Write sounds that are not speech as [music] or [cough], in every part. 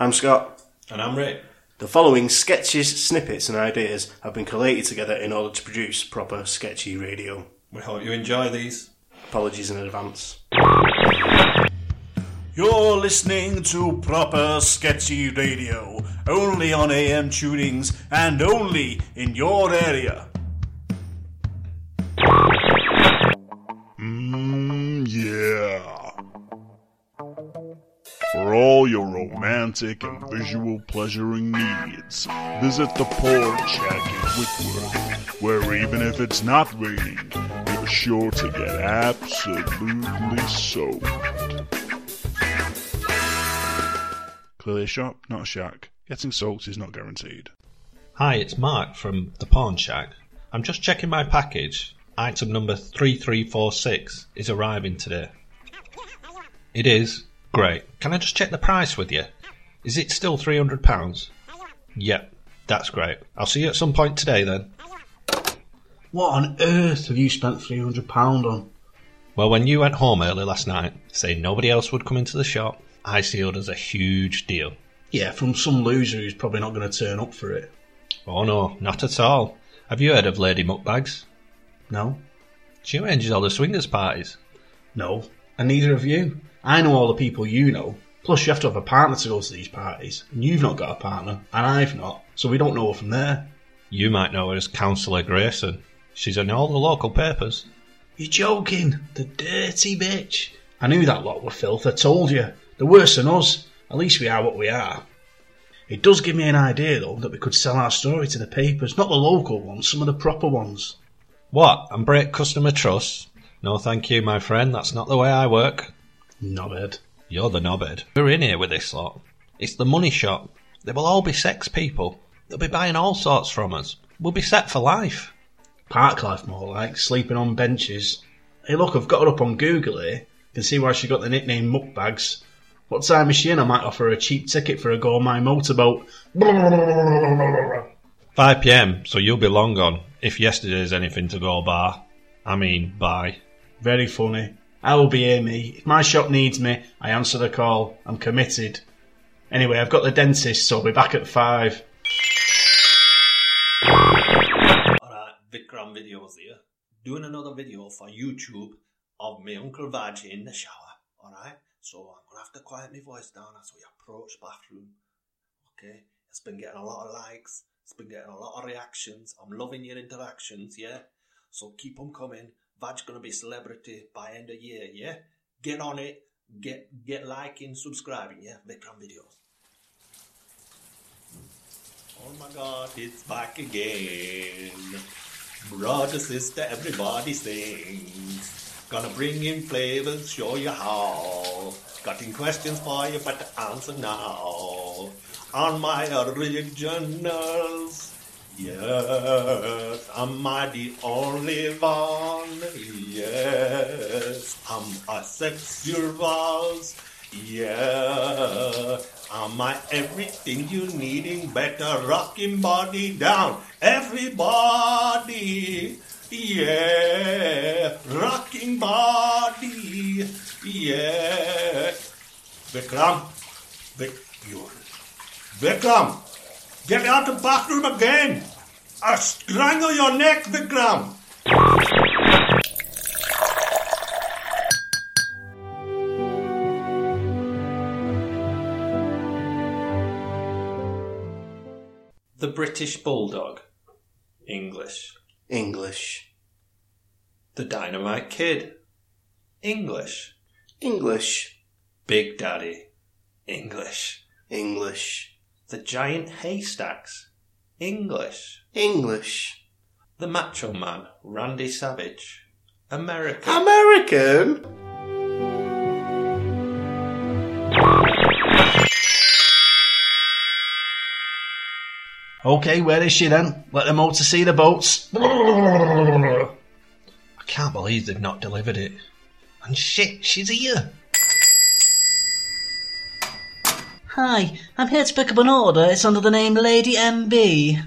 I'm Scott. And I'm Rick. The following sketches, snippets, and ideas have been collated together in order to produce proper sketchy radio. We hope you enjoy these. Apologies in advance. You're listening to proper sketchy radio, only on AM tunings and only in your area. Your romantic and visual pleasuring needs, visit the Porn Shack in Whitworth, where even if it's not raining, you're sure to get absolutely soaked. Clearly a shop, not a shack. Getting soaked is not guaranteed. Hi, it's Mark from the Porn Shack. I'm just checking my package. Item number 3346 is arriving today. It is? Great. Can I just check the price with you? Is it still £300? Yep, that's great. I'll see you at some point today then. What on earth have you spent £300 on? Well, when you went home early last night, saying nobody else would come into the shop, I sealed as a huge deal. Yeah, from some loser who's probably not going to turn up for it. Oh no, not at all. Have you heard of Lady Muckbags? No? She arranges all the swingers parties. No. And neither have you. I know all the people you know. Plus, you have to have a partner to go to these parties. And you've not got a partner, and I've not. So we don't know her from there. You might know her as Councillor Grayson. She's in all the local papers. You're joking. The dirty bitch. I knew that lot were filth. I told you. They're worse than us. At least we are what we are. It does give me an idea, though, that we could sell our story to the papers. Not the local ones, some of the proper ones. What? And break customer trust? No, thank you, my friend. That's not the way I work. Knobhead. You're the knobhead. We're in here with this lot. It's the money shop. They will all be sex people. They'll be buying all sorts from us. We'll be set for life. Park life, more like, sleeping on benches. Hey, look, I've got her up on Google here. You can see why she got the nickname Muckbags. What time is she in? I might offer her a cheap ticket for a go on my motorboat. 5 pm, so you'll be long gone. If yesterday's anything to go by. I mean, bye. Very funny. I will be here, me. If my shop needs me, I answer the call. I'm committed. Anyway, I've got the dentist, so I'll be back at five. Alright, Vikram videos here. Doing another video for YouTube of my Uncle Waj in the shower. Alright? So I'm gonna have to quiet my voice down as we approach bathroom. Okay? It's been getting a lot of likes. It's been getting a lot of reactions. I'm loving your interactions, yeah? So keep them coming. Waj's gonna be celebrity by end of year, yeah? Get on it. Get get liking, subscribing, yeah? Vikram videos. Oh my god, it's back again. Brother, sister, everybody sings. Gonna bring in flavors, show you how. Cutting questions for you, but to answer now. On my originals. Yes, I'm the only one? Yes, I'm a sexual. Yeah, am I everything you needing? Better rocking body down, everybody. Yeah, rocking body. Yeah, Vikram, Vik, you, Vikram, get out of the bathroom again. I'll strangle your neck, Vikram. The British Bulldog. English. English. The Dynamite Kid. English. English. Big Daddy. English. English. The Giant Haystacks. English. English. The Macho Man, Randy Savage. American. American? Okay, where is she then? Let them out to see the boats. I can't believe they've not delivered it. And shit, she's here. Hi, I'm here to pick up an order. It's under the name Lady MB.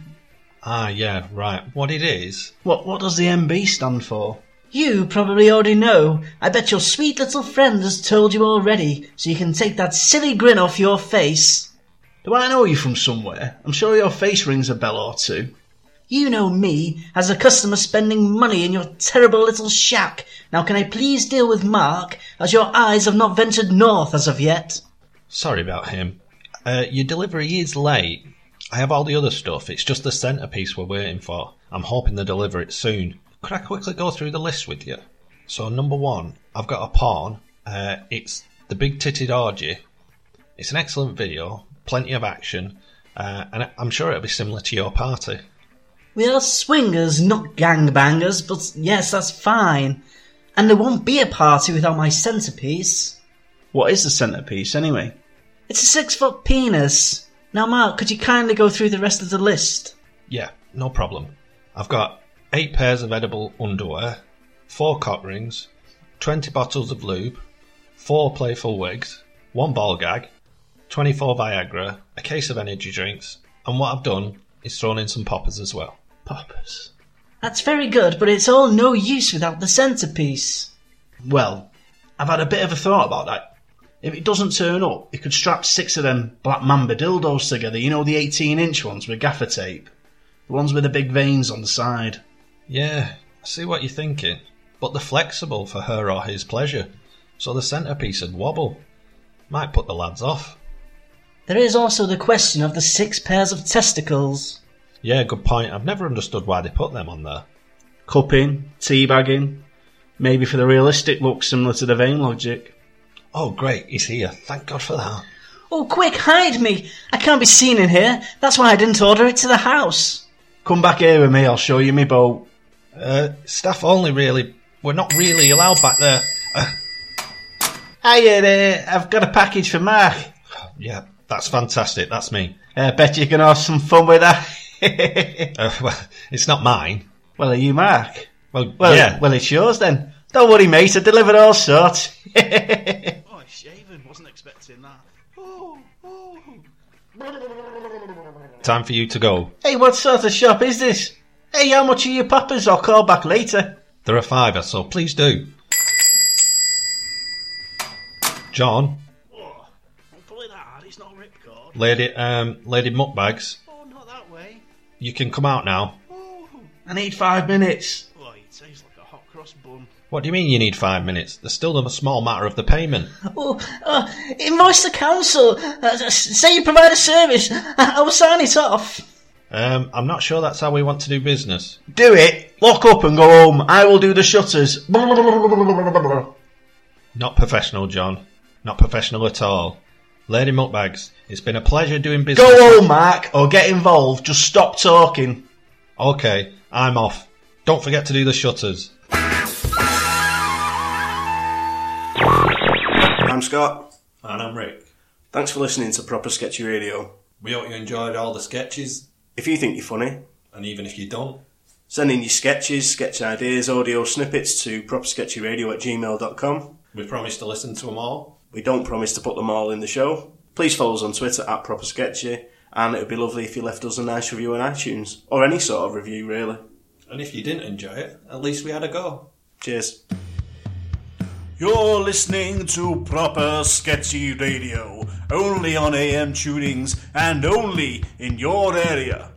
Ah, yeah, right. What it is? What what does the MB stand for? You probably already know. I bet your sweet little friend has told you already, so you can take that silly grin off your face. Do I know you from somewhere? I'm sure your face rings a bell or two. You know me as a customer spending money in your terrible little shack. Now can I please deal with Mark, as your eyes have not ventured north as of yet? Sorry about him. Uh, your delivery is late. I have all the other stuff. It's just the centerpiece we're waiting for. I'm hoping they deliver it soon. Could I quickly go through the list with you? So number one, I've got a pawn. Uh, it's the Big Titted Orgy. It's an excellent video, plenty of action, uh, and I'm sure it'll be similar to your party. We are swingers, not gangbangers, but yes, that's fine. And there won't be a party without my centerpiece. What is the centerpiece anyway? It's a six foot penis. Now, Mark, could you kindly go through the rest of the list? Yeah, no problem. I've got eight pairs of edible underwear, four cock rings, 20 bottles of lube, four playful wigs, one ball gag, 24 Viagra, a case of energy drinks, and what I've done is thrown in some poppers as well. Poppers. That's very good, but it's all no use without the centerpiece. Well, I've had a bit of a thought about that. If it doesn't turn up, you could strap six of them black mamba dildos together. You know the 18 inch ones with gaffer tape? The ones with the big veins on the side. Yeah, I see what you're thinking, but they're flexible for her or his pleasure, so the centerpiece would wobble. Might put the lads off. There is also the question of the six pairs of testicles. Yeah, good point. I've never understood why they put them on there. Cupping, teabagging. Maybe for the realistic look similar to the vein logic. Oh, great, he's here. Thank God for that. Oh, quick, hide me! I can't be seen in here. That's why I didn't order it to the house. Come back here with me, I'll show you my boat. Uh, staff only, really. We're not really allowed back there. Uh, Hiya there, I've got a package for Mark. yeah, that's fantastic. That's me. I bet you can have some fun with that. [laughs] Uh, well, it's not mine. well, are you Mark? Well, Well, yeah. well, it's yours then. Don't worry, mate, I delivered all sorts. [laughs] oh, wasn't expecting that. Time for you to go. Hey, what sort of shop is this? Hey, how much are your poppers? I'll call back later. There are a fiver, so please do. John, Don't pull it that hard, it's not ripcord. lady, um, lady muckbags, Oh, not that way. you can come out now. I need five minutes. Oh, it tastes like a hot cross bun. What do you mean you need five minutes? There's still a small matter of the payment. Oh, uh, invoice the council. Uh, say you provide a service. I, I will sign it off. Um, I'm not sure that's how we want to do business. Do it, lock up and go home. I will do the shutters. Not professional, John. Not professional at all. Lady Muckbags, it's been a pleasure doing business. Go home, Mark, or get involved. Just stop talking. Okay, I'm off. Don't forget to do the shutters. I'm Scott. And I'm Rick. Thanks for listening to Proper Sketchy Radio. We hope you enjoyed all the sketches, If you think you're funny, and even if you don't, send in your sketches, sketch ideas, audio snippets to propersketchyradio at gmail.com. we promise to listen to them all. We don't promise to put them all in the show. Please follow us on Twitter at Proper Sketchy, and it would be lovely if you left us a nice review on iTunes, or any sort of review, really. And if you didn't enjoy it, at least we had a go. Cheers. You're listening to Proper Sketchy Radio, only on AM tunings and only in your area.